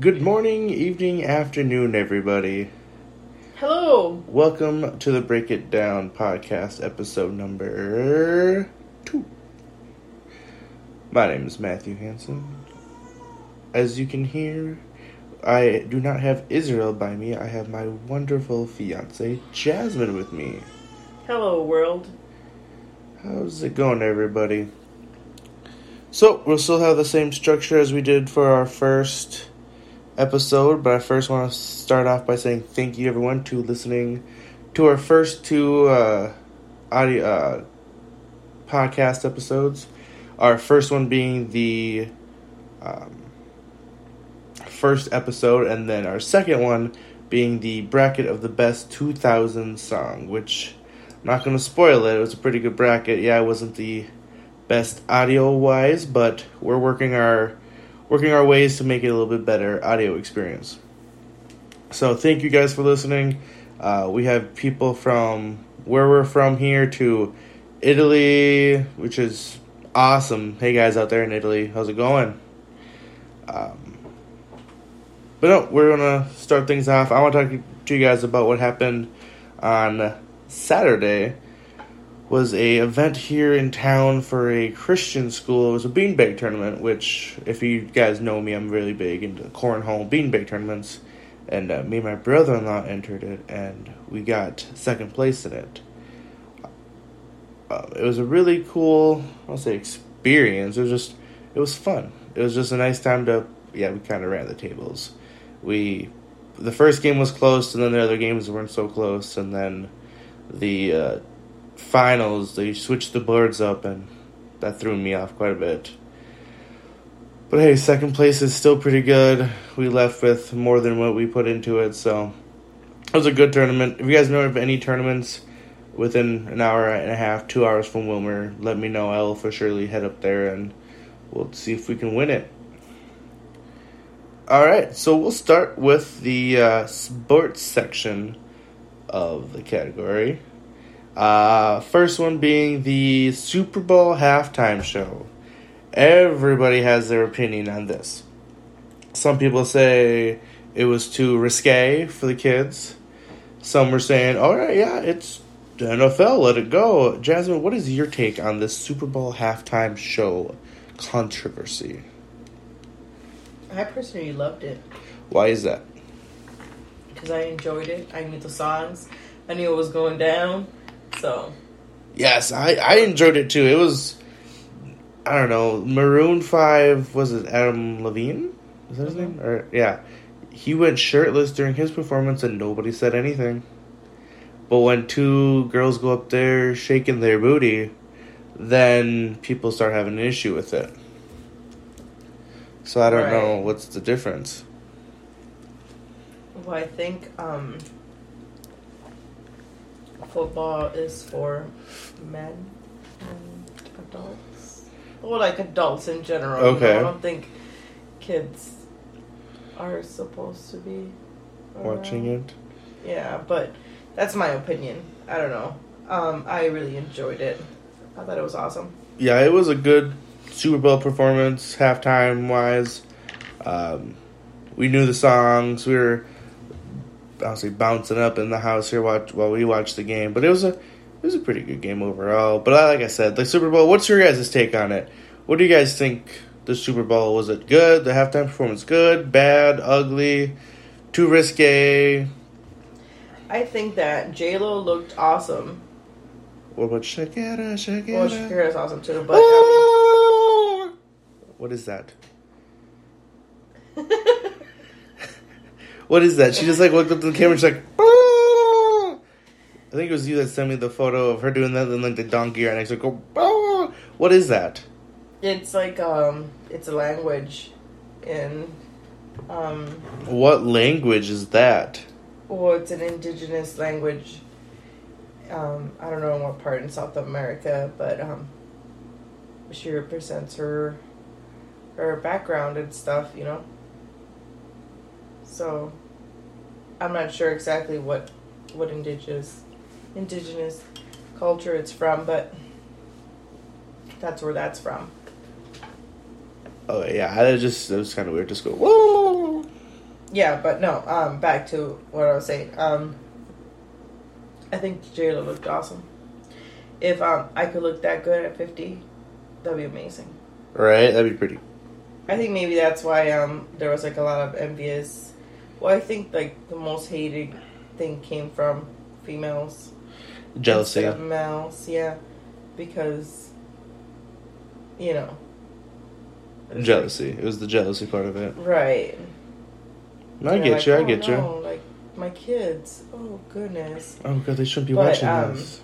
Good morning, evening, afternoon, everybody. Hello. Welcome to the Break It Down podcast, episode number two. My name is Matthew Hanson. As you can hear, I do not have Israel by me. I have my wonderful fiance, Jasmine, with me. Hello, world. How's it going, everybody? So, we'll still have the same structure as we did for our first episode, but I first want to start off by saying thank you, everyone, to listening to our first two uh, audio uh, podcast episodes. Our first one being the um, first episode, and then our second one being the bracket of the best 2000 song, which I'm not going to spoil it. It was a pretty good bracket. Yeah, it wasn't the best audio wise, but we're working our working our ways to make it a little bit better audio experience. So thank you guys for listening. Uh, we have people from where we're from here to Italy, which is awesome. Hey guys out there in Italy, how's it going? Um, but no, we're gonna start things off. I want to talk to you guys about what happened on Saturday. Was a event here in town for a Christian school. It was a beanbag tournament, which, if you guys know me, I'm really big into cornhole beanbag tournaments. And uh, me and my brother-in-law entered it, and we got second place in it. Uh, it was a really cool, I'll say, experience. It was just, it was fun. It was just a nice time to, yeah, we kind of ran the tables we the first game was close, and then the other games weren't so close, and then the uh, finals they switched the boards up, and that threw me off quite a bit. But hey, second place is still pretty good. We left with more than what we put into it, so it was a good tournament. If you guys know of any tournaments within an hour and a half, two hours from Willmar, let me know. I'll for surely head up there and we'll see if we can win it. All right, so we'll start with the uh, sports section of the category. Uh, first one being the Super Bowl halftime show. Everybody has their opinion on this. Some people say it was too risque for the kids. Some were saying, all right, yeah, it's the NFL, let it go. Jasmine, what is your take on this Super Bowl halftime show controversy? I personally loved it Why is that? because I enjoyed it. I knew the songs. I knew it was going down. So Yes, I, I enjoyed it too. It was, I don't know, Maroon 5, was it Adam Levine? Is that his name? Or Yeah. He went shirtless during his performance and nobody said anything. But when two girls go up there shaking their booty, then people start having an issue with it. So I don't know what's the difference. well, I think um, football is for men and adults. Well, like adults in general. you know? Okay. I don't think kids are supposed to be Watching it. Yeah, but that's my opinion. I don't know. Um, I really enjoyed it. I thought it was awesome. yeah, it was a good Super Bowl performance, halftime wise. Um, we knew the songs. We were honestly bouncing up in the house here watch, while we watched the game. But it was a it was a pretty good game overall. But I, like I said, the Super Bowl. What's your guys' take on it? What do you guys think? The Super Bowl was it good? The halftime performance good, bad, ugly, too risque? I think that J Lo looked awesome. What about Shakira? Shakira? Well, Shakira's awesome too, but I ah! What is that? What is that? She just like looked up to the camera and she's like, "Ah!" I think it was you that sent me the photo of her doing that, and like the donkey right next to her go, "Ah!" What is that? it's like um, it's a language, in um, What language is that? well, it's an indigenous language. Um, I don't know in what part in South America, but um, she represents her her background and stuff, you know. So, I'm not sure exactly what what indigenous indigenous culture it's from, but that's where that's from. Oh yeah, I just it was kind of weird. Just go whoa. Yeah, but no. Um, back to what I was saying. Um, I think J Lo looked awesome. If um I could look that good at fifty, that'd be amazing. Right? That'd be pretty. I think maybe that's why um there was like a lot of envious. Well, I think like the most hated thing came from females Jealousy. of males. Yeah, because you know. Jealousy. It was the jealousy part of it. right. I get like, you. I "Oh, get you. Like my kids. Oh goodness. Oh god, they shouldn't be But, watching um, this.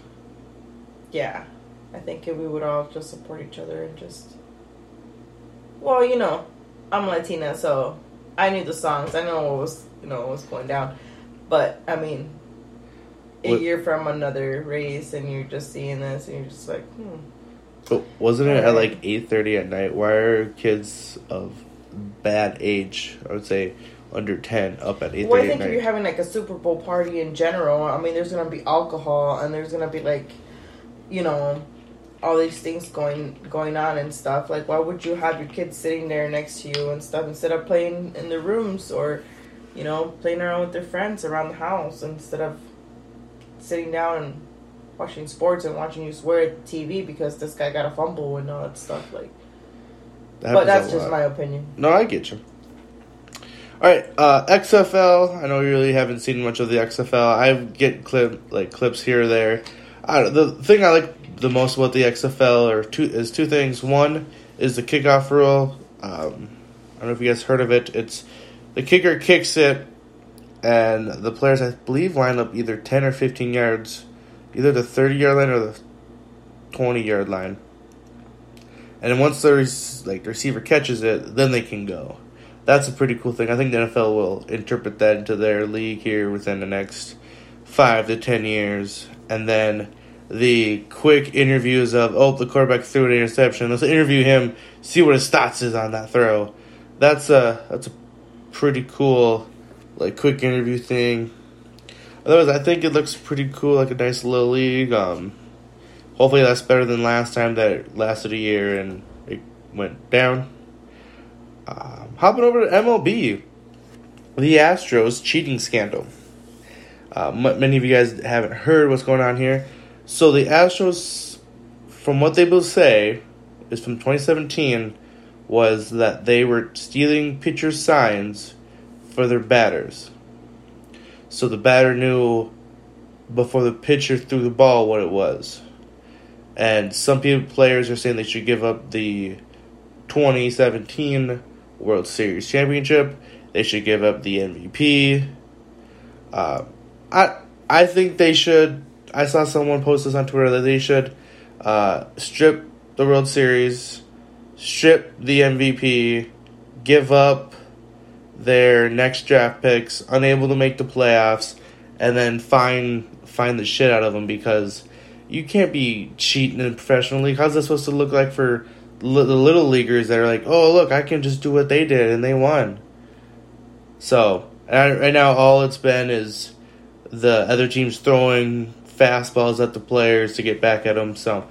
Yeah, I think if we would all just support each other and just. Well, you know, I'm Latina, so I knew the songs. I know what was you know what was going down, but I mean, What- you're from another race and you're just seeing this and you're just like, hmm. But wasn't it at like eight thirty at night? Why are kids of bad age, I would say under ten, up at eight Well, I think if you're having like a Super Bowl party in general, I mean, there's gonna be alcohol and there's gonna be like, you know, all these things going going on and stuff. Like, why would you have your kids sitting there next to you and stuff instead of playing in their rooms or, you know, playing around with their friends around the house instead of sitting down and watching sports and watching you swear at the TV because this guy got a fumble and all that stuff. Like, That but that's just my opinion. No, I get you. All right, uh, XFL. I know you really haven't seen much of the XFL. I get clip like clips here or there. I, don't- the thing I like the most about the XFL are two is two things. One is the kickoff rule. Um, I don't know if you guys heard of it. It's the kicker kicks it, and the players I believe line up either ten or fifteen yards, either the thirty yard line or the twenty yard line. And once the like the receiver catches it, then they can go. That's a pretty cool thing. I think the NFL will interpret that into their league here within the next five to ten years. And then the quick interviews of oh the quarterback threw an interception. Let's interview him, see what his stats is on that throw. That's a that's a pretty cool like quick interview thing. Otherwise, I think it looks pretty cool, like a nice little league. Um, hopefully, that's better than last time that it lasted a year and it went down. Um, hopping over to MLB, the Astros cheating scandal. Uh, many of you guys haven't heard what's going on here. So the Astros, from what they will say, is from 2017, was that they were stealing pitchers' signs for their batters. So the batter knew before the pitcher threw the ball what it was. And some people, players are saying they should give up the 2017 World Series championship. They should give up the MVP. Uh, I I think they should. I saw someone post this on Twitter that they should uh, strip the World Series, strip the MVP, give up their next draft picks, unable to make the playoffs, and then fine fine the shit out of them because you can't be cheating in professional league. How's that supposed to look like for li- the little leaguers that are like, oh look, I can just do what they did and they won. So and right now, all it's been is the other teams throwing fastballs at the players to get back at them. So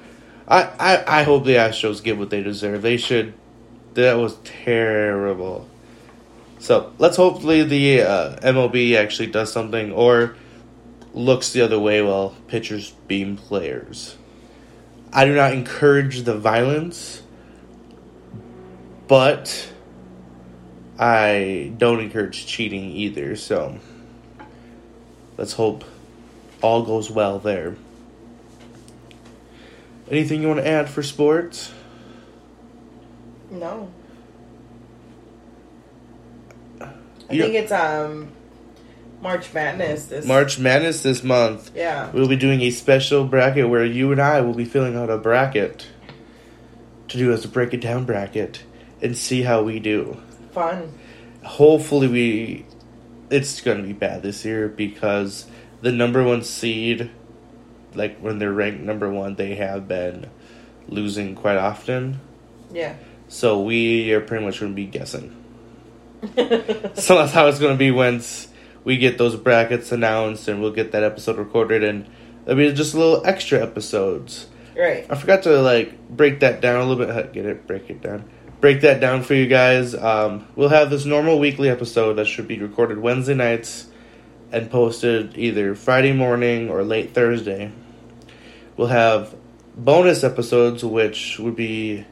I, I, I hope the Astros get what they deserve. They should. That was terrible. So let's hopefully the uh, MLB actually does something or looks the other way while pitchers beam players. I do not encourage the violence, but I don't encourage cheating either. So let's hope all goes well there. Anything you want to add for sports? No. I think it's um March Madness this March Madness this month. Yeah. We'll be doing a special bracket where you and I will be filling out a bracket to do as a break it down bracket and see how we do. Fun. Hopefully, we. It's going to be bad this year because the number one seed, like when they're ranked number one, they have been losing quite often. Yeah. So we are pretty much going to be guessing. So that's how it's going to be once we get those brackets announced and we'll get that episode recorded and there'll be just a little extra episodes. right. I forgot to like break that down a little bit. Get it? Break it down. break that down for you guys. Um, we'll have this normal weekly episode that should be recorded Wednesday nights and posted either Friday morning or late Thursday. We'll have bonus episodes, which would be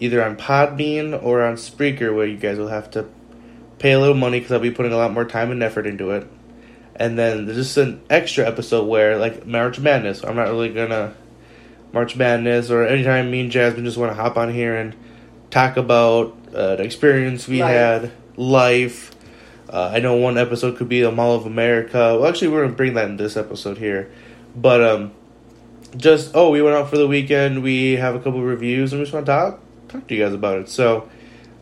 either on Podbean or on Spreaker, where you guys will have to pay a little money because I'll be putting a lot more time and effort into it. And then there's just an extra episode where, like March Madness, I'm not really gonna March Madness or anytime me and Jasmine just want to hop on here and talk about uh, the experience we Life. had, life. Uh, I know one episode could be the Mall of America. Well, actually, we're gonna bring that in this episode here, but um, just oh, we went out for the weekend. We have a couple reviews, and we just want to talk talk to you guys about it. So,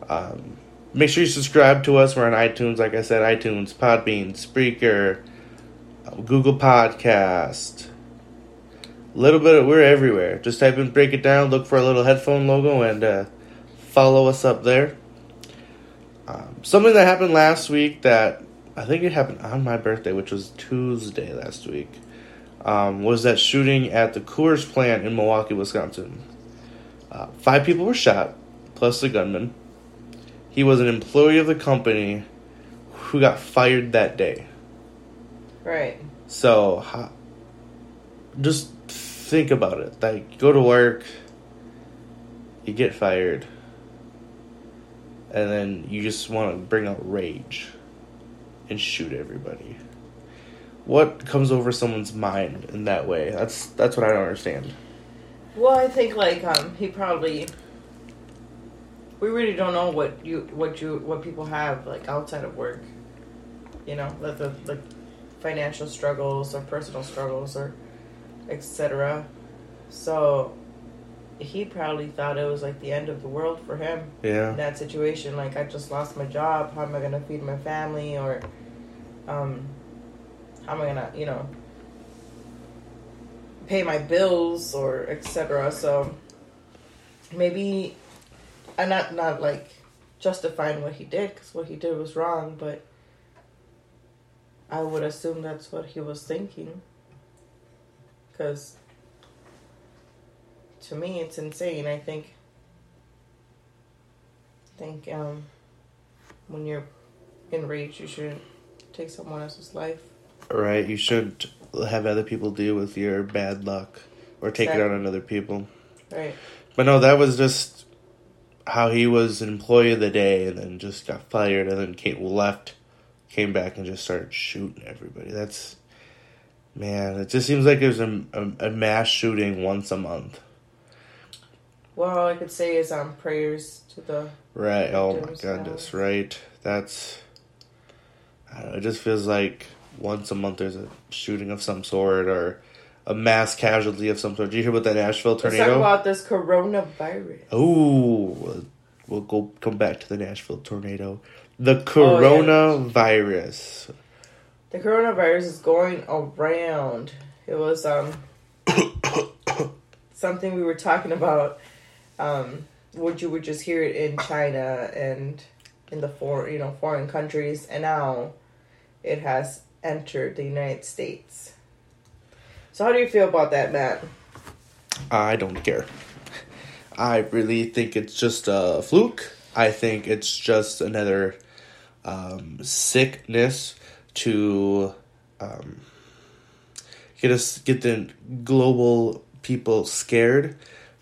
um, make sure you subscribe to us. We're on iTunes, like I said, iTunes, Podbean, Spreaker, Google Podcast. A little bit. Of, we're everywhere. Just type in "break it down." Look for a little headphone logo and uh, follow us up there. Um, something that happened last week that I think it happened on my birthday, which was Tuesday last week, um, was that shooting at the Coors plant in Milwaukee, Wisconsin. Uh, five people were shot, plus the gunman. He was an employee of the company who got fired that day. Right. So, just think about it. Like, go to work, you get fired, and then you just want to bring out rage and shoot everybody. What comes over someone's mind in that way? That's that's what I don't understand. Well, I think like um he probably we really don't know what you what you what people have like outside of work. You know, like the like financial struggles or personal struggles or etc. So he probably thought it was like the end of the world for him in Yeah, that situation. Like I just lost my job. How am I gonna feed my family? Or um, how am I gonna you know pay my bills or etc. So maybe I'm not not like justifying what he did because what he did was wrong, but I would assume that's what he was thinking. Because to me, it's insane. I think. I think um, when you're enraged, you shouldn't take someone else's life. right. You shouldn't have other people deal with your bad luck or take it out on other people. Right. But no, that was just how he was an employee of the day and then just got fired and then Kate left, came back and just started shooting everybody. That's, man, it just seems like there's a, a, a mass shooting once a month. Well, all I could say is um prayers to the Right. Oh my goodness. yeah. Right. That's, I don't know, it just feels like once a month there's a shooting of some sort or a mass casualty of some sort. Did you hear about that Nashville Let's talk tornado? about this coronavirus. Oh, we'll, we'll go come back to the Nashville tornado. The Oh, coronavirus. The coronavirus is going around. It was um something we were talking about. Um, would you would just hear it in China and in the for you know foreign countries, and now it has entered the United States. So how do you feel about that, Matt? I don't care. I really think it's just a fluke. I think it's just another um, sickness to um, get us get the global people scared.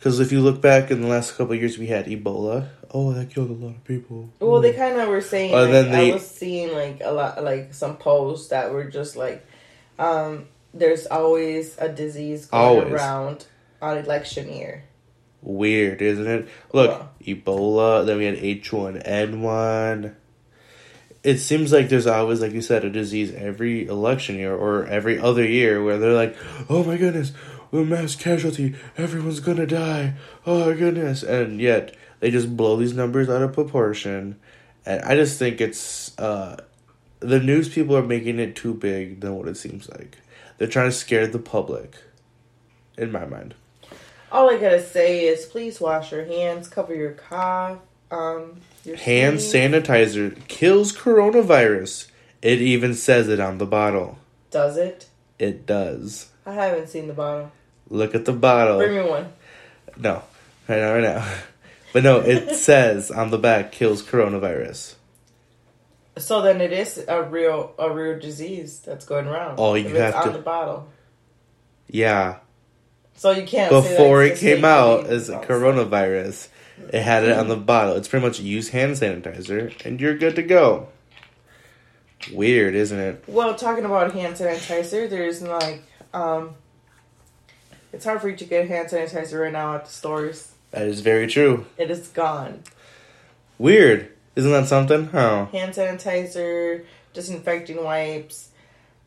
Because if you look back in the last couple of years, we had Ebola. Oh, that killed a lot of people. Well, they kind of were saying. Like, then they- I was seeing like a lot, like some posts that were just like, um, "There's always a disease going Always. around on election year." Weird, isn't it? Look, Wow. Ebola, then we had H1N1. It seems like there's always, like you said, a disease every election year or every other year where they're like, oh my goodness, a mass casualty, everyone's gonna die, oh my goodness. And yet, they just blow these numbers out of proportion. And I just think it's, uh, the news people are making it too big than what it seems like. They're trying to scare the public, in my mind. All I gotta say is, please wash your hands, cover your cough, um, your Hand sanitizer kills coronavirus. It even says it on the bottle. Does it? It does. I haven't seen the bottle. Look at the bottle. Bring me one. No, right now, right now. But no, it says on the back kills coronavirus. So then it is a real a real disease that's going around. Oh, you have on to- the bottle. Yeah. So you can't Before it came out as a coronavirus, it had it on the bottle. It's pretty much use hand sanitizer and you're good to go. Weird, isn't it? Well, talking about hand sanitizer, there's like um, it's hard for you to get hand sanitizer right now at the stores. That is very true. It is gone. Weird. Isn't that something? Huh. Hand sanitizer, disinfecting wipes,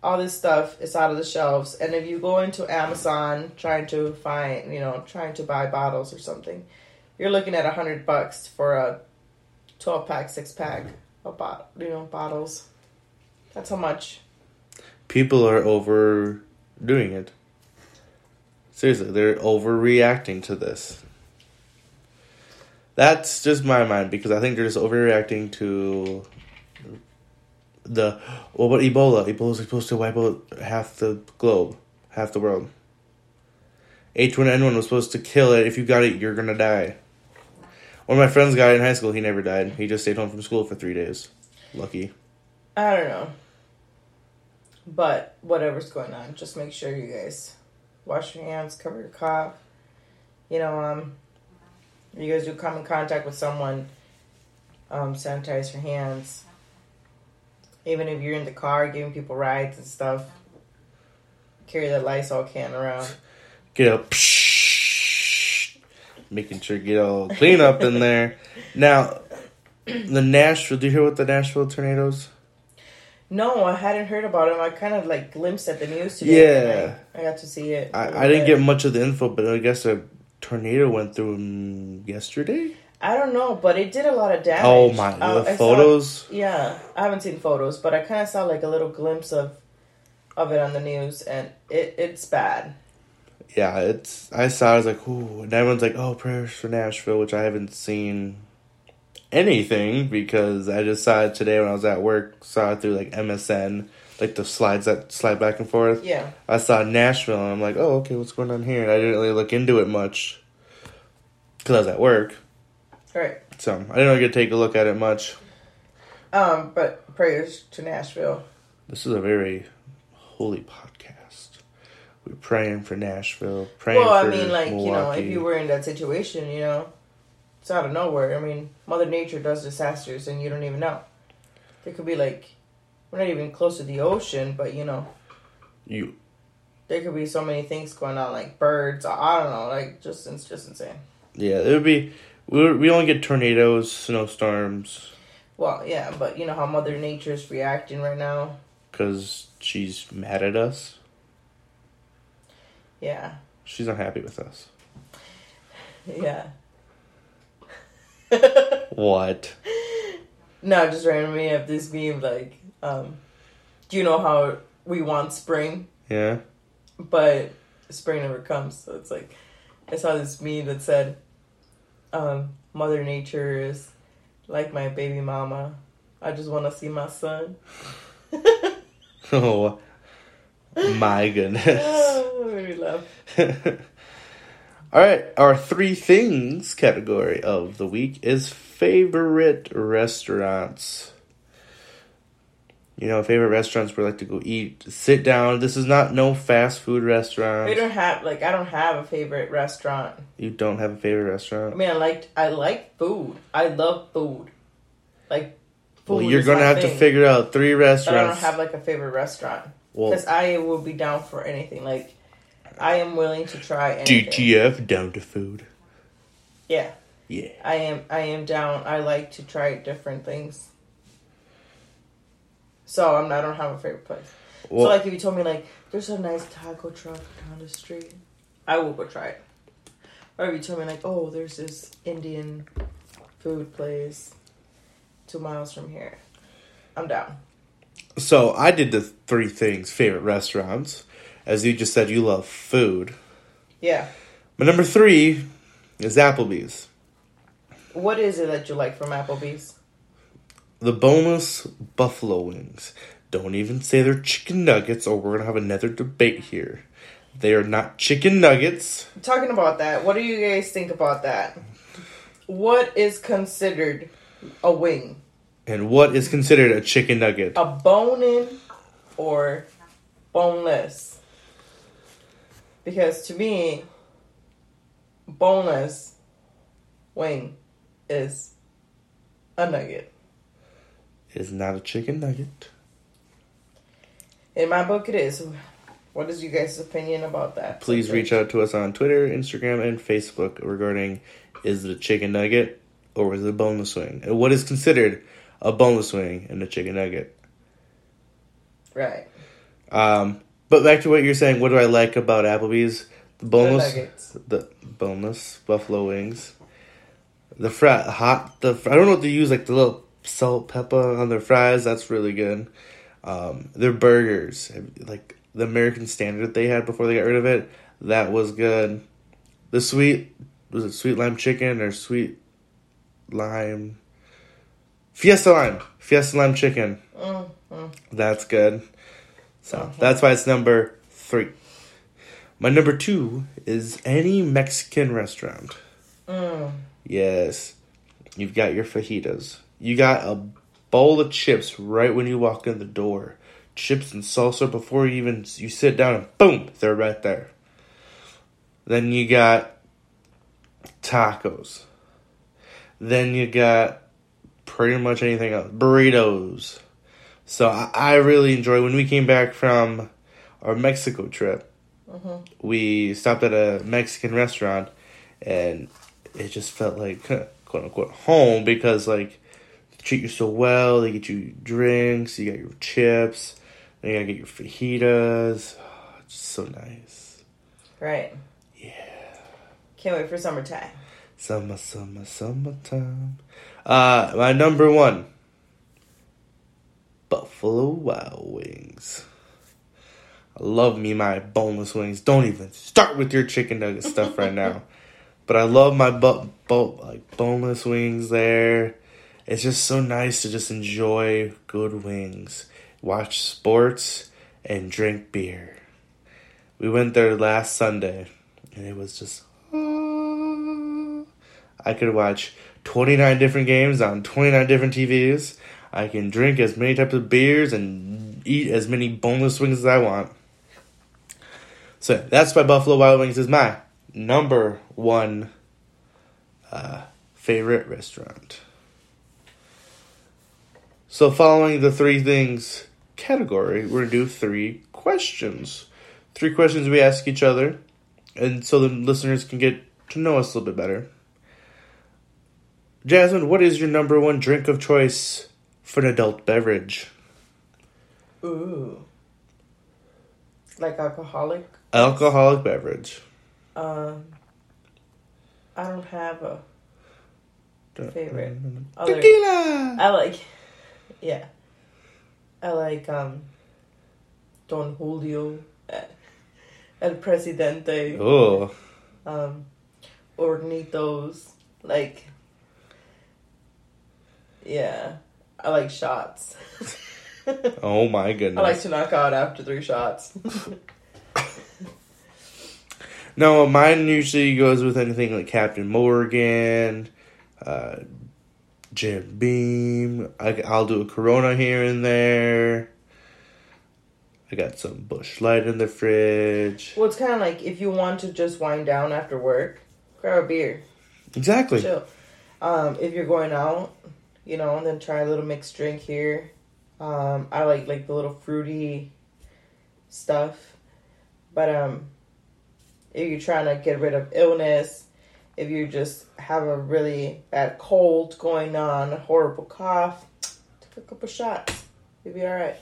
all this stuff is out of the shelves. And if you go into Amazon trying to find, you know, trying to buy bottles or something, you're looking at a hundred bucks for a twelve pack, six pack of bottle, you know, bottles. That's how much. People are overdoing it. Seriously, they're overreacting to this. That's just my mind because I think they're just overreacting to the. What about Ebola? Ebola's supposed to wipe out half the globe, half the world. H1N1 was supposed to kill it. If you got it, you're gonna die. One of my friends got it in high school. He never died. He just stayed home from school for three days. Lucky. I don't know. But whatever's going on, just make sure you guys wash your hands, cover your cough. You know, um, you guys do come in contact with someone, um, sanitize your hands. Even if you're in the car giving people rides and stuff, carry that Lysol can around. get a making sure you get all clean up in there. Now, the Nashville. Do you hear what the Nashville tornadoes? No, I hadn't heard about them. I kind of like glimpsed at the news today. Yeah. I, I got to see it. I, I didn't get much of the info, but I guess a tornado went through mm, yesterday. I don't know, but it did a lot of damage. Oh my! Uh, the I saw- photos. yeah, I haven't seen photos, but I kind of saw like a little glimpse of of it on the news, and it it's bad. Yeah, it's. I saw. it, I was like, ooh, and everyone's like, oh, prayers for Nashville, which I haven't seen anything because I just saw it today when I was at work. Saw it through like MSN, like the slides that slide back and forth. Yeah, I saw Nashville and I'm like, oh, okay, what's going on here? And I didn't really look into it much because I was at work, right. so I didn't really get to take a look at it much. Um, but prayers to Nashville. This is a very holy podcast. We're praying for Nashville, praying for Nashville. Well, I mean, like you know, if you were in that situation, you know, it's out of nowhere. I mean, Mother Nature does disasters, and you don't even know. There could be like, we're not even close to the ocean, but you know, you there could be so many things going on, like birds. I- I don't know, like just it's just insane. yeah, it would be. We we only get tornadoes, snowstorms, Well, yeah, but you know how Mother Nature's reacting right now. because she's mad at us. Yeah, She's not happy with us. yeah. What? no, just reminded me of this meme. Like, um, do you know how we want spring, Yeah. but spring never comes? So it's like I saw this meme that said, um, "Mother Nature is like my baby mama. I just want to see my son." Oh, my goodness. oh, made me laugh. All right, our three things category of the week is favorite restaurants. You know, favorite restaurants where I like to go eat, sit down. This is not no fast food restaurant. We don't have like I don't have a favorite restaurant. You don't have a favorite restaurant. I mean, I liked I like food. I love food. Like food. Well, you're gonna have to figure out three But I don't have like a favorite restaurant well, because I will be down for anything. Like I am willing to try anything. DTF down to food. Yeah, Yeah. I am. I am down. I like to try different things. So I'm. I don't have a favorite place. Well, so like, if you told me like, there's a nice taco truck down the street, I will go try it. Or if you told me like, oh, there's this Indian food place two miles from here, I'm down. so I did the three things favorite restaurants. As you just said, you love food. Yeah. My number three is Applebee's. What is it that you like from Applebee's? The boneless buffalo wings. Don't even say they're chicken nuggets, or we're gonna have another debate here. They are not chicken nuggets. Talking about that, what do you guys think about that? What is considered a wing? And what is considered a chicken nugget? A bone in or boneless? Because to me, boneless wing is a nugget. Is not a chicken nugget. In my book, it is. What is you guys' opinion about that? Please subject? reach out to us on Twitter, Instagram, and Facebook regarding is it a chicken nugget or is it a boneless wing? And what is considered a boneless wing and a chicken nugget? Right. Um, but back to what you're saying, what do I like about Applebee's? The boneless, the boneless buffalo wings, the fry hot. The I don't know what they use like the little salt pepper on their fries. That's really good. Um, their burgers, like the American standard that they had before they got rid of it, that was good. The sweet was it sweet lime chicken or sweet lime fiesta lime fiesta lime chicken. Mm, mm. That's good. So Mhm. that's why it's number three. My number two is any Mexican restaurant. Mm. Yes. You've got your fajitas. You got a bowl of chips right when you walk in the door. Chips and salsa before you even you sit down and boom, they're right there. Then you got tacos. Then you got pretty much anything else. Burritos. So I, I really enjoy when we came back from our Mexico trip. Mhm. We stopped at a Mexican restaurant, and it just felt like quote unquote home because like they treat you so well. They get you drinks. You got your chips. they gotta get your fajitas. Oh, it's just so nice. Right. Yeah. Can't wait for summertime. Summer, summer, summertime. Uh, my number one. Buffalo Wild Wings. I love me my boneless wings. Don't even start with your chicken nugget stuff right now. But I love my bu- bu- like boneless wings there. It's just so nice to just enjoy good wings, watch sports, and drink beer. We went there last Sunday, and it was just. Ah. I could watch 29 different games on 29 different TVs. I can drink as many types of beers and eat as many boneless wings as I want. So that's why Buffalo Wild Wings is my number one uh, favorite restaurant. So, following the three things category, we're gonna do three questions. Three questions we ask each other, and so the listeners can get to know us a little bit better. Jasmine, what is your number one drink of choice for an adult beverage? Ooh. Like alcoholic? Alcoholic beverage. Um, I don't have a favorite. Other, Tequila. I like, yeah. I like um, Don Julio, eh, El Presidente, Oh, um, Hornitos, Like, yeah. I like shots. oh my goodness. I like to knock out after three shots. No, mine usually goes with anything like Captain Morgan, uh, Jim Beam. I, I'll do a Corona here and there. I got some Busch Light in the fridge. well, it's kind of like if you want to just wind down after work, grab a beer. Exactly. chill. Um, if you're going out, you know, and then try a little mixed drink here. Um, I like like the little fruity stuff, but um, if you're trying to get rid of illness, if you just have a really bad cold going on, a horrible cough, take a couple shots. You'll be all right.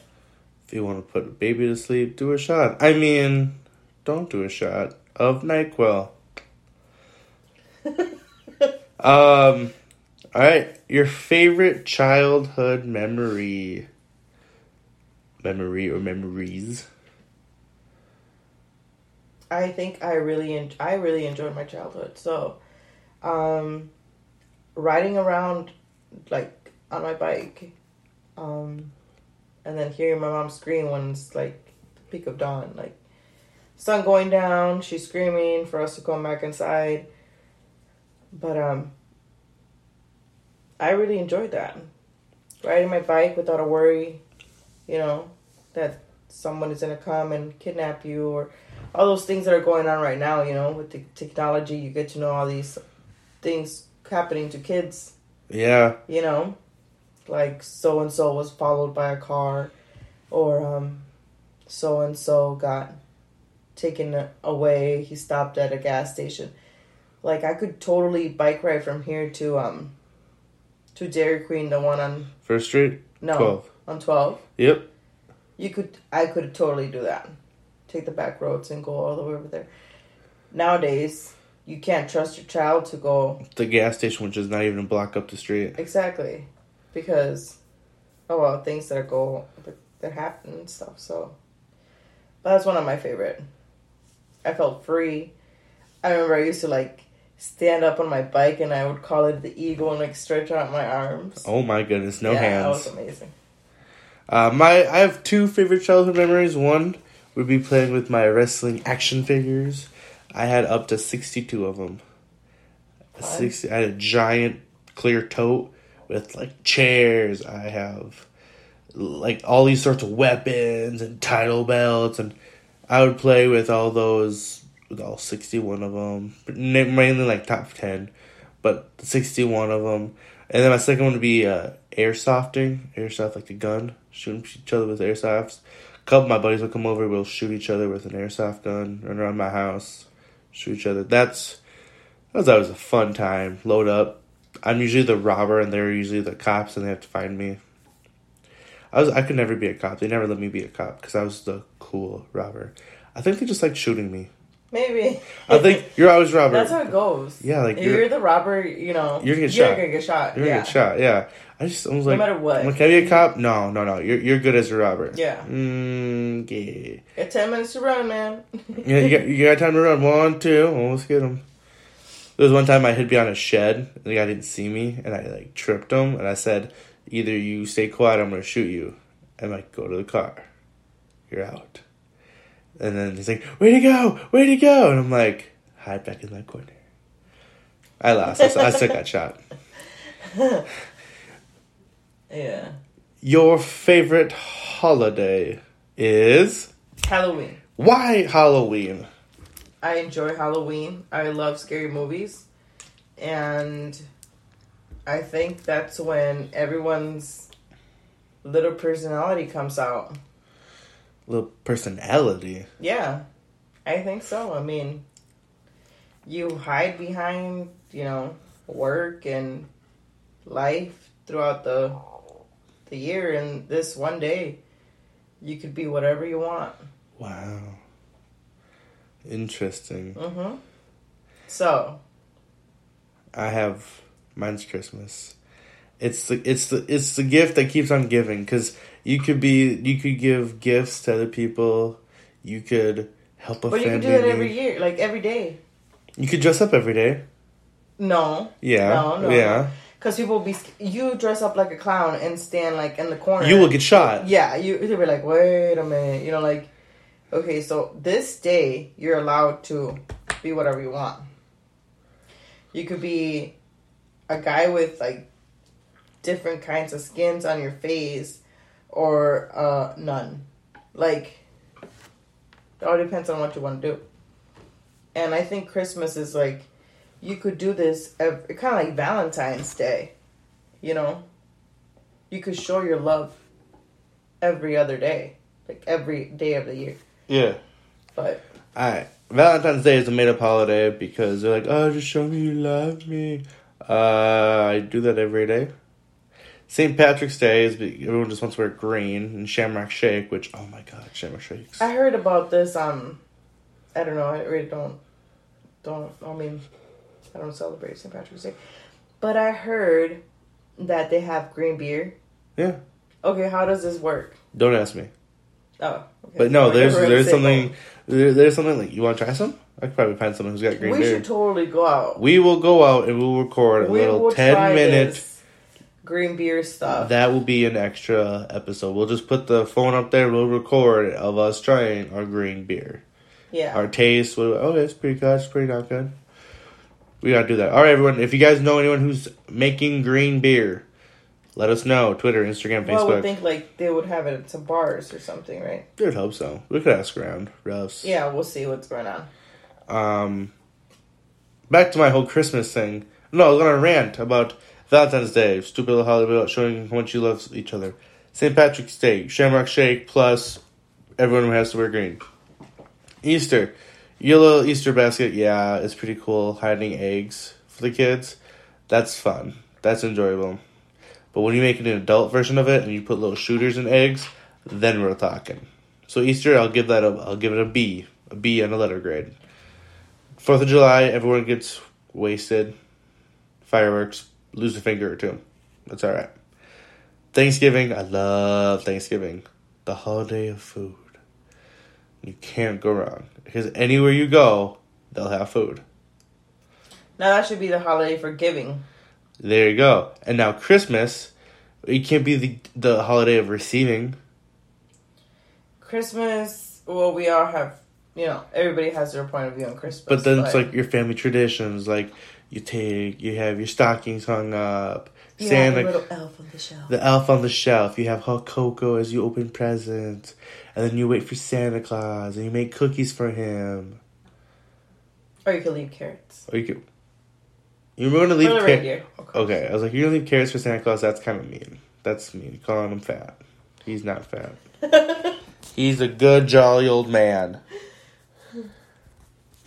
If you want to put a baby to sleep, do a shot. I mean, don't do a shot of NyQuil. Um, all right, your favorite childhood memory, memory or memories? I think I really en- I really enjoyed my childhood. So, um, riding around like on my bike, um, and then hearing my mom scream when it's like the peak of dawn, like sun going down, she's screaming for us to come back inside. But um, I really enjoyed that. Riding my bike without a worry, you know, that someone is gonna come and kidnap you or all those things that are going on right now, you know, with the technology, you get to know all these things happening to kids, Yeah. you know, like so and so was followed by a car, or um, so and so got taken away. He stopped at a gas station. Like I could totally bike ride from here to um, to Dairy Queen, the one on First Street. no Twelve. on twelve. Yep. You could, I could totally do that. Take the back roads and go all the way over there. Nowadays, you can't trust your child to go The gas station, which is not even a block up the street. exactly because, oh well, things that go that, that happen and stuff. So, but that's one of my favorite. I felt free. I remember I used to like stand up on my bike and I would call it the eagle and like stretch out my arms. Oh my goodness, no yeah, that hands. was amazing. Uh, my I have two favorite childhood memories. One would be playing with my wrestling action figures. I had up to sixty-two of them. Sixty. I had a giant clear tote with like chairs. I have like all these sorts of weapons and title belts, and I would play with all those all sixty-one of them. Mainly like top ten, but sixty-one of them. And then my second one would be uh, airsofting. Airsoft like a gun, shooting each other with airsofts. A couple of my buddies will come over. We'll shoot each other with an airsoft gun. Run around my house, shoot each other. That's that was always a fun time. Load up. I'm usually the robber, and they're usually the cops, and they have to find me. I was I could never be a cop. They never let me be a cop because I was the cool robber. I think they just like shooting me. Maybe. I think you're always robber. That's how it goes. Yeah, like you're- you're, the robber, you know, You're gonna get you're shot. gonna get shot. You're yeah. gonna get shot. Yeah. I just I was like, no matter what. I'm like, can I be a cop? No, no, no. You're you're good as a robber. Yeah. Mm, yeah. Got ten minutes to run, man. Yeah, you got you got time to run. One, two. Oh, let's get him. There was one time I hid behind a shed and the guy didn't see me and I like tripped him and I said, either you stay quiet, or I'm gonna shoot you. And like, go to the car. You're out. And then he's like, way to go, way to go, and I'm like, hide back in that corner. I lost. I, I still got shot. yeah. Your favorite holiday is Halloween. why Halloween? I enjoy Halloween. I love scary movies. And I think that's when everyone's little personality comes out. Little personality. Yeah. I think so. I mean, you hide behind, you know, work and life throughout the the year and this one day you could be whatever you want. Wow. Interesting. Mhm. So, I have mine's Christmas. It's the it's the it's the gift that keeps on giving because you could be you could give gifts to other people. You could help a but you could do it every year, like every day. You could dress up every day. No, Yeah. No, no, yeah. because people will be you dress up like a clown and stand like in the corner. You will get shot. Yeah, you they'll be like, wait a minute, you know, like, okay, so this day you're allowed to be whatever you want. You could be a guy with like different kinds of skins on your face, or uh, none. Like, it all depends on what you want to do. And I think Christmas is like, you could do this kind of like Valentine's Day, you know. You could show your love every other day, like every day of the year. Yeah. But Alright. Valentine's Day is a made up holiday because they're like, oh, just show me you love me. Uh, I do that every day. St. Patrick's Day is everyone just wants to wear green and Shamrock Shake, which oh my god, Shamrock Shakes. I heard about this. Um, I don't know. I really don't. Don't. I mean, I don't celebrate St. Patrick's Day, but I heard that they have green beer. Yeah. Okay, how does this work? Don't ask me. Oh, okay. But no, there's there's something there, there's something like you want to try some? I could probably find someone who's got green We beer. should totally go out. we will go out and we'll record a we little ten minute. this green beer stuff. That will be an extra episode. We'll just put the phone up there. We'll record of us trying our green beer. yeah. Our taste. What, oh, it's pretty good. It's pretty not good. we gotta do that. All right, everyone. If you guys know anyone who's making green beer, let us know. Twitter, Instagram, Well, I would think like they would have it at some bars or something, right? I'd hope so. We could ask around, Russ. Yeah, we'll see what's going on. Um, back to my whole Christmas thing. No, I was gonna rant about Valentine's Day, stupid little holiday about showing how much you love each other. St. Patrick's Day, Shamrock Shake, plus everyone who has to wear green. Easter, yellow Easter basket, yeah, it's pretty cool. Hiding eggs for the kids, that's fun. That's enjoyable. But when you make an adult version of it and you put little shooters and eggs, then we're talking. So Easter, I'll give that a, I'll give it a B, a B on a letter grade. Fourth of July, everyone gets wasted, fireworks, lose a finger or two. That's all right. Thanksgiving, I love Thanksgiving, the holiday of food. You can't go wrong because anywhere you go, they'll have food. Now that should be the holiday for giving. There you go. And now Christmas, it can't be the the holiday of receiving. Christmas, well, we all have, you know, everybody has their point of view on Christmas. But then it's like your family traditions, like you take, you have your stockings hung up, you Santa, have a little elf on the shelf. the elf on the shelf. You have hot cocoa as you open presents, and then you wait for Santa Claus, and you make cookies for him. or you can leave carrots. Or you could, you're going to leave. For the ca- reindeer. of course. okay, I was like, you're gonna leave carrots for Santa Claus. That's kind of mean. That's mean. Calling him fat. He's not fat. He's a good, jolly old man.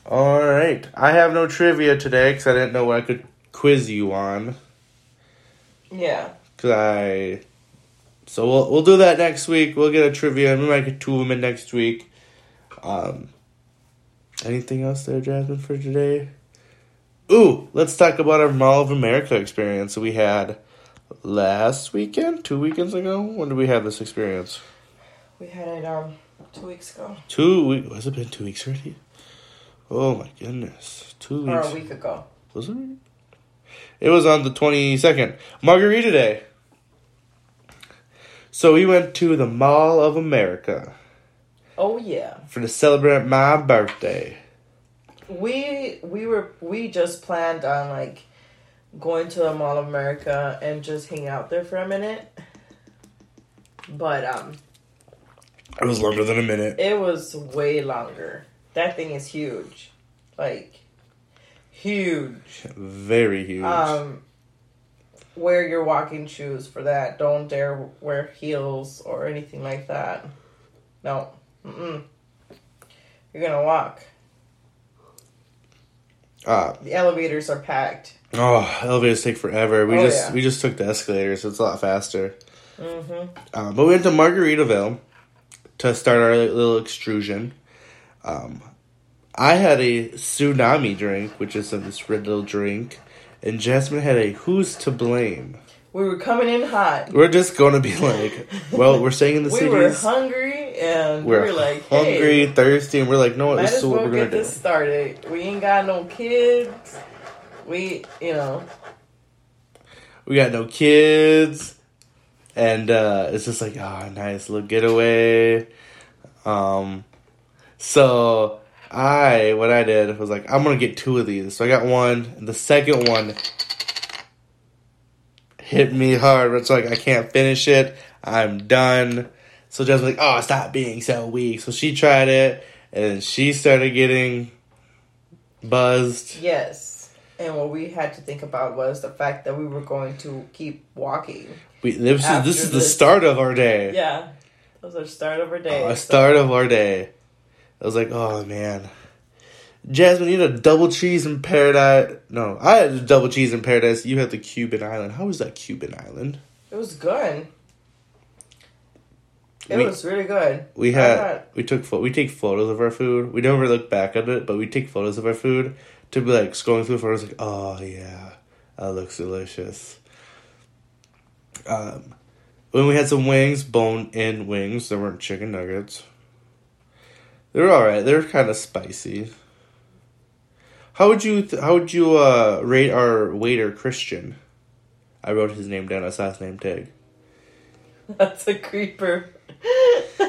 All right. I have no trivia today because I didn't know what I could quiz you on. yeah. Cause I, so we'll we'll do that next week. We'll get a trivia. and We might get two of them in next week. Um, anything else there, Jasmine, for today? Ooh, let's talk about our Mall of America experience we had last weekend, two weekends ago. When did we have this experience? We had it um two weeks ago. Two weeks. Has it been two weeks already? Oh my goodness, two Or weeks. a week ago. Was it? It was on the 22nd. Margarita Day. So we went to the Mall of America Oh yeah. for to celebrate my birthday. We we were we just planned on like going to the Mall of America and just hang out there for a minute. But um It was longer than a minute. it was way longer. That thing is huge. Like huge. Very huge. Um wear your walking shoes for that. Don't dare wear heels or anything like that. No. Mm-mm. You're gonna walk. Ah, The elevators are packed. oh, elevators take forever. We Oh, just yeah. we just took the escalators, so it's a lot faster. Mm-hmm. Um, but we went to Margaritaville to start our little extrusion. Um, I had a tsunami drink, which is this little drink, and Jasmine had a who's to blame. We were coming in hot. We're just gonna be like, well, we're staying in the city. we cities. were hungry and we're we were like, hungry, hey, thirsty, and we're like, no, this is what well we're gonna get do. this started. We ain't got no kids. We, you know, We got no kids, and uh, it's just like, ah, nice little getaway. Um, so I, what I did was like, I'm gonna get two of these. So I got one, and the second one hit me hard. It's like I can't finish it. I'm done. So Jasmine's like, oh, stop being so weak. So she tried it, and she started getting buzzed. yes. And what we had to think about was the fact that we were going to keep walking. We, this is this is the this- start of our day. Yeah. That was our start of our day. a so- start of our day. I was like, oh man. Jasmine, you had a double cheese in paradise. No, I had a double cheese in paradise. You had the Cuban island. How was that Cuban island? It was good. It We- was really good. We had we took pho- we take photos of our food. We never look back at it, but we take photos of our food to be like scrolling through photos like, oh yeah, that looks delicious. Um, when we had some wings, bone in wings. There weren't chicken nuggets. They were all right. They're kind of spicy. How would you th- how would you uh, rate our waiter Christian? I wrote his name down. I saw his name tag. That's a creeper.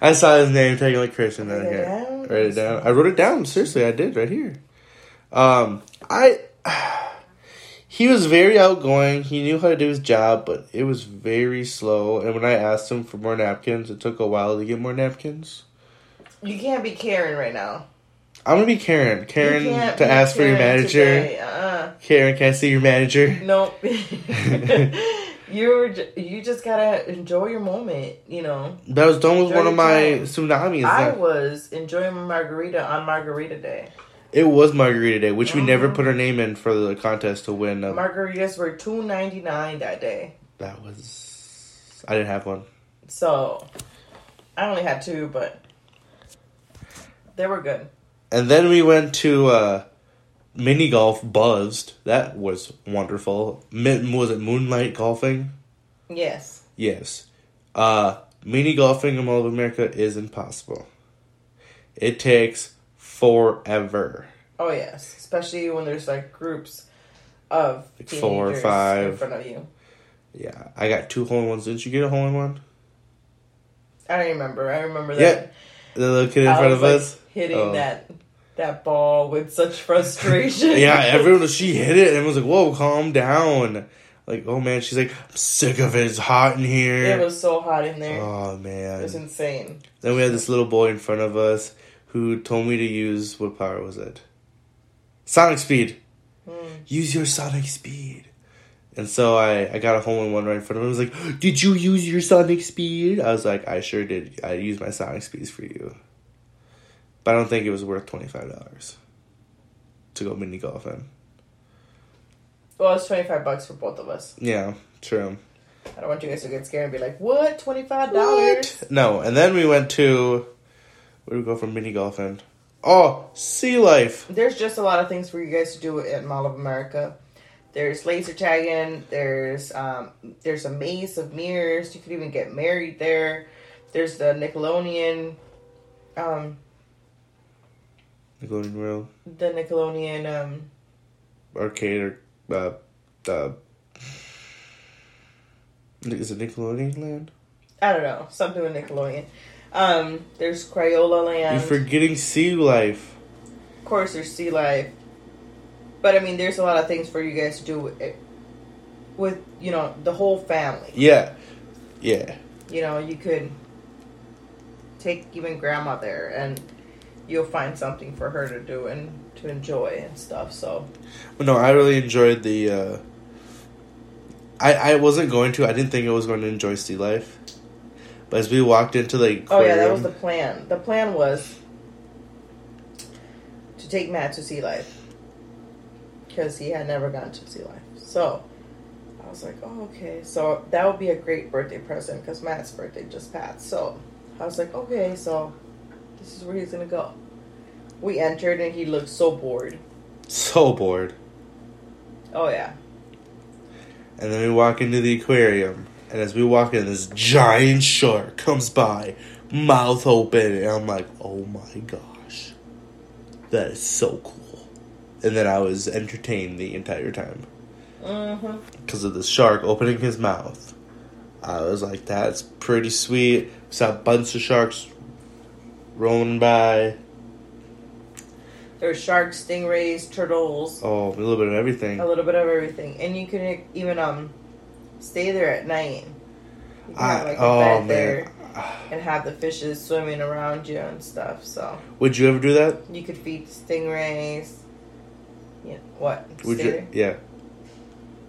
I saw his name tag like Christian. Write it here. down? Write it down. I wrote it down. Seriously, I did right here. Um, I. He was very outgoing. He knew how to do his job, but it was very slow. And when I asked him for more napkins, it took a while to get more napkins. You can't be Karen right now. I'm gonna be Karen. Karen to ask for your manager. Uh-uh. Karen, can I see your manager? Nope. You're you just gotta enjoy your moment. You know. That was done with one of my time. tsunamis. I was enjoying my margarita on Margarita Day. it was Margarita Day, which we never Mhm. put our name in for the contest to win. Um, Margaritas were two ninety nine that day. that was. I didn't have one. So I only had two, but they were good. And then we went to uh, mini golf buzzed. That was wonderful. Mi- was it moonlight golfing? Yes. Yes. Uh, mini golfing in Mall of America is impossible. It takes forever. Oh yes, especially when there's like groups of Like four or five. in front of you. Yeah, I got two hole in ones. Didn't you get a hole in one? I don't remember. I remember that. Yeah. The little kid in I front of like us. Hitting Oh. that that ball with such frustration. Yeah, everyone she hit it and was like, "Whoa, calm down." Like, oh man, she's like, "I'm sick of it. It's hot in here." it was so hot in there. Oh man, It was insane. Then we had this little boy in front of us who told me to use what power was it? Sonic speed. Hmm. Use your sonic speed. And so I, I got a hole in one right in front of him. He was like, Did you use your sonic speed? I was like, I sure did. I used my sonic speeds for you. But I don't think it was worth twenty five dollars to go mini golfing. Well, it's twenty five bucks for both of us. Yeah, true. I don't want you guys to get scared and be like, "What? Twenty five dollars?" No, and then we went to where do we go from mini golfing? Oh, sea life. There's just a lot of things for you guys to do at Mall of America. There's laser tagging. There's um, there's a maze of mirrors. You could even get married there. There's the Nickelodeon, um, Nickelodeon World the Nickelodeon um, arcade or uh, uh, is it Nickelodeon Land? I don't know something with Nickelodeon. Um, there's Crayola Land. You're forgetting sea life. of course, there's Sea Life. But I mean, there's a lot of things for you guys to do with, with you know the whole family. Yeah, yeah. you know, you could take even grandma there and you'll find something for her to do and to enjoy and stuff. So, But no, I really enjoyed the. Uh, I I wasn't going to. I didn't think I was going to enjoy sea life. But as we walked into the oh yeah, that was the plan. The plan was to take Matt to Sea Life because he had never gone to Sea Life. So, I was like, oh okay, so that would be a great birthday present because Matt's birthday just passed. So, I was like, okay, so this is where he's gonna go. We entered and he looked so bored. so bored. Oh yeah. And then we walk into the aquarium, and as we walk in, this giant shark comes by, mouth open, and I'm like, oh my gosh, that is so cool. And then I was entertained the entire time Mm-hmm. because of the shark opening his mouth. I was like, that's pretty sweet. We saw a bunch of sharks rolling by. There's sharks, stingrays, turtles, Oh, a little bit of everything. a little bit of everything, and you can even um stay there at night. You can have I, like a oh bed man, there and have the fishes swimming around you and stuff. So would you ever do that? you could feed stingrays. Yeah, what? Would Stay you? there? Yeah,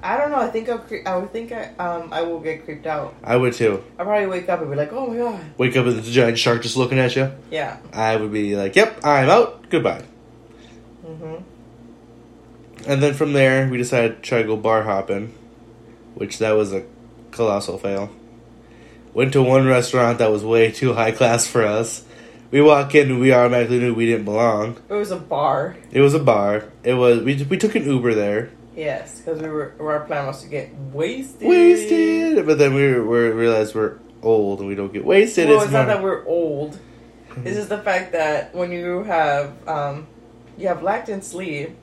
I don't know. I think I'll. Cre- I would think I um I will get creeped out. I would too. I'll probably wake up and be like, oh my god. Wake up there's a giant shark just looking at you. Yeah. I would be like, "Yep, I'm out. Goodbye." Mhm. And then from there, we decided to try to go bar hopping, which that was a colossal fail. Went to one restaurant that was way too high class for us. We walk in, and we automatically knew we didn't belong. It was a bar. It was a bar. It was we we took an Uber there, Yes, because we were our plan was to get wasted. wasted. But then we, were, we realized we're old and we don't get wasted. Well, it's it's not that we're old. This is the fact that when you have um, you have lacked in sleep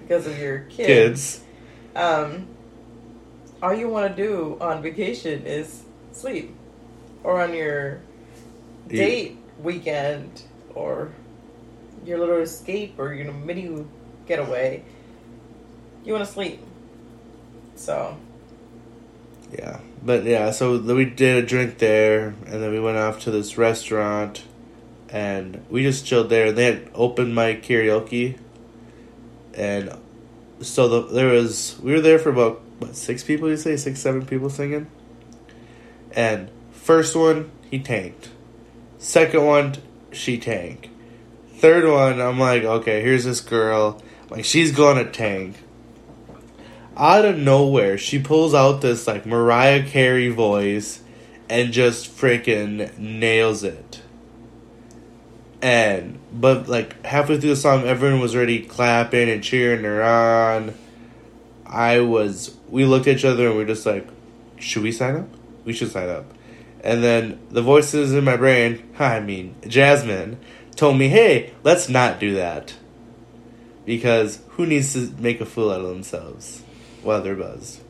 because of your kid, kids. um, all you want to do on vacation is sleep, or on your date weekend, or your little escape or your mini getaway. You want to sleep. So Yeah, but yeah, so we did a drink there, and then we went off to this restaurant, and we just chilled there. They had open mic karaoke, and so the, there was we were there for about what six people. You say six, seven people singing, and first one he tanked, second one she tanked, third one I'm like okay here's this girl like she's gonna tank out of nowhere, she pulls out this like Mariah Carey voice and just freaking nails it. And but like halfway through the song, everyone was already clapping and cheering her on. I was. We looked at each other and we are just like, should we sign up? We should sign up. And then the voices in my brain, I mean Jasmine, told me, hey, let's not do that. Because who needs to make a fool out of themselves? While they're buzzed.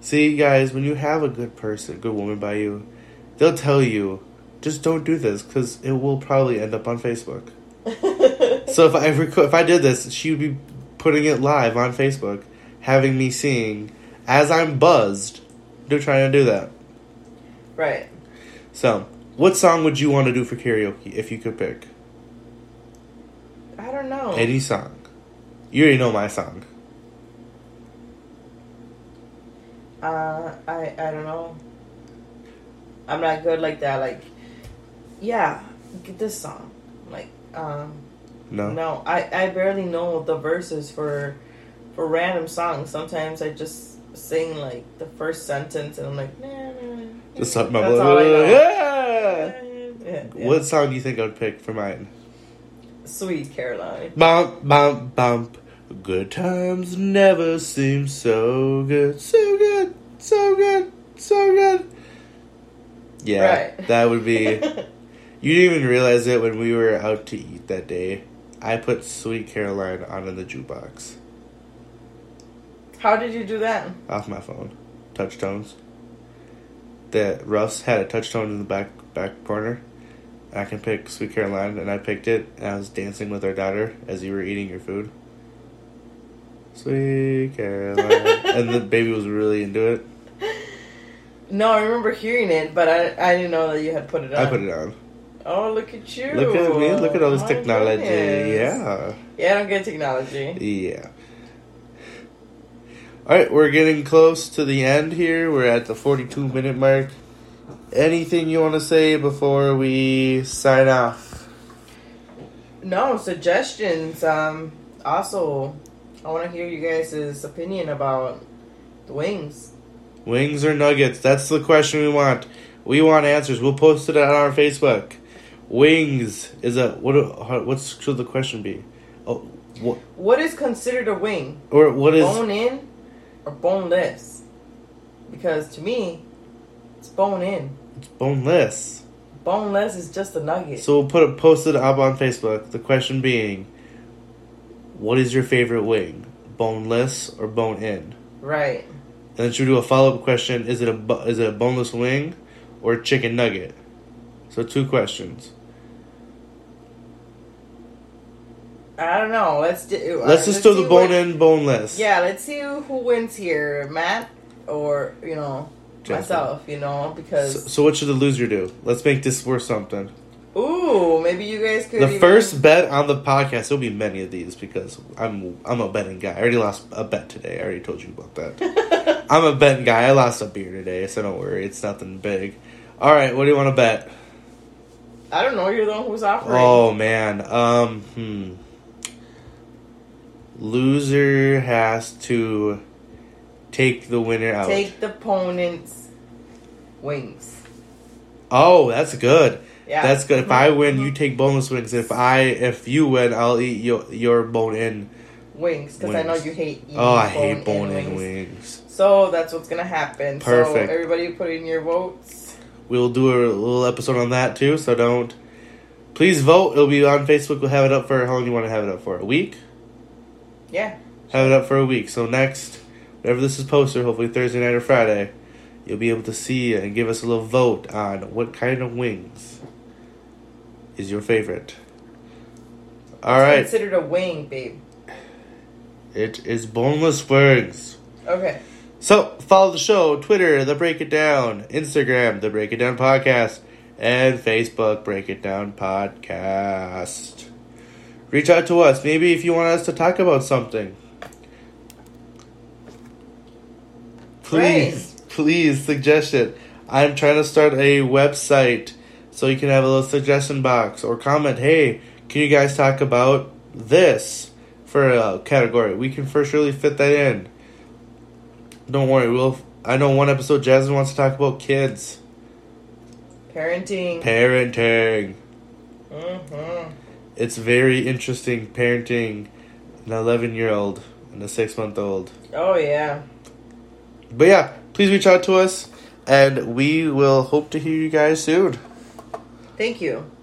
See, guys, when you have a good person, good woman by you, they'll tell you, just don't do this because it will probably end up on Facebook. so if I rec- if I did this, she would be putting it live on Facebook, having me seeing as I'm buzzed. Do trying to do that. Right. So, what song would you want to do for karaoke if you could pick? I don't know. Any song. You already know my song. Uh, I I don't know. I'm not good like that. Like, yeah, get this song. Like, um, no, no, I I barely know the verses for for random songs. Sometimes I just sing like the first sentence, and I'm like, nah, nah. Just something That's all I know. Yeah. Yeah, yeah. What song do you think I would pick for mine? Sweet Caroline. Bump, bump, bump. Good times never seem so good, so good, so good, so good. Yeah, right. that would be. you didn't even realize it when we were out to eat that day. I put Sweet Caroline on in the jukebox. How did you do that? Off my phone, TouchTunes. The Russ had a TouchTune in the back back corner. I can pick Sweet Caroline, and I picked it. And I was dancing with our daughter as you were eating your food. Sweet Caroline. and the baby was really into it. No, I remember hearing it, but I I didn't know that you had put it on. I put it on. Oh, look at you! Look at me! Look at all this oh, technology! Goodness. Yeah. Yeah, I don't get technology. Yeah. All right, we're getting close to the end here. We're at the forty-two minute mark. Anything you want to say before we sign off? No suggestions. Um. Also, I want to hear you guys' opinion about the wings. Wings or nuggets? That's the question we want. We want answers. We'll post it on our Facebook. Wings is a what? What should the question be? Oh, what? What is considered a wing? Or what is bone in or boneless? Because to me, it's bone in. It's boneless. Boneless is just a nugget. So we'll put a post it up on Facebook. The question being, what is your favorite wing? Boneless or bone in? Right. And then should we do a follow up question? Is it a is it a boneless wing or chicken nugget? So two questions. I don't know. Let's do. Uh, let's just do the bone what, in, boneless. Yeah, let's see who wins here, Matt or you know Justin. myself. You know because. So, so, what should the loser do? Let's make this worth something. Ooh, maybe you guys could. The even... first bet on the podcast. There'll be many of these because I'm I'm a betting guy. I already lost a bet today. I already told you about that. I'm a betting guy. I lost a beer today, so don't worry. It's nothing big. All right, what do you want to bet? I don't know. You're the one who's offering. Oh man. Um. Hmm. Loser has to take the winner out. Take the opponent's wings. Oh, that's good. Yeah. That's good. If I win, you take boneless wings. If I if you win, I'll eat your your bone in wings because I know you hate. oh, I hate bone in wings. wings. So that's what's gonna happen. Perfect. So everybody put in your votes. We'll do a little episode on that too. So don't. Please vote. It'll be on Facebook. We'll have it up for how long you want to have it up for? A week. Yeah. Have it up for a week. So next, whenever this is posted, hopefully Thursday night or Friday, you'll be able to see and give us a little vote on what kind of wings is your favorite. All it's right. Considered a wing, babe. It is Boneless Words. Okay. So follow the show, Twitter, The Break It Down, Instagram, The Break It Down Podcast, and Facebook, Break It Down Podcast. Reach out to us, maybe if you want us to talk about something. Please, please suggest it. I'm trying to start a website so you can have a little suggestion box or comment. Hey, can you guys talk about this for a category? We can for surely fit that in. Don't worry, we'll. I know one episode Jasmine wants to talk about kids, Parenting. parenting. mm-hmm. It's very interesting parenting an 11 year old and a six month old. Oh yeah. But yeah, please reach out to us, and we will hope to hear you guys soon. Thank you.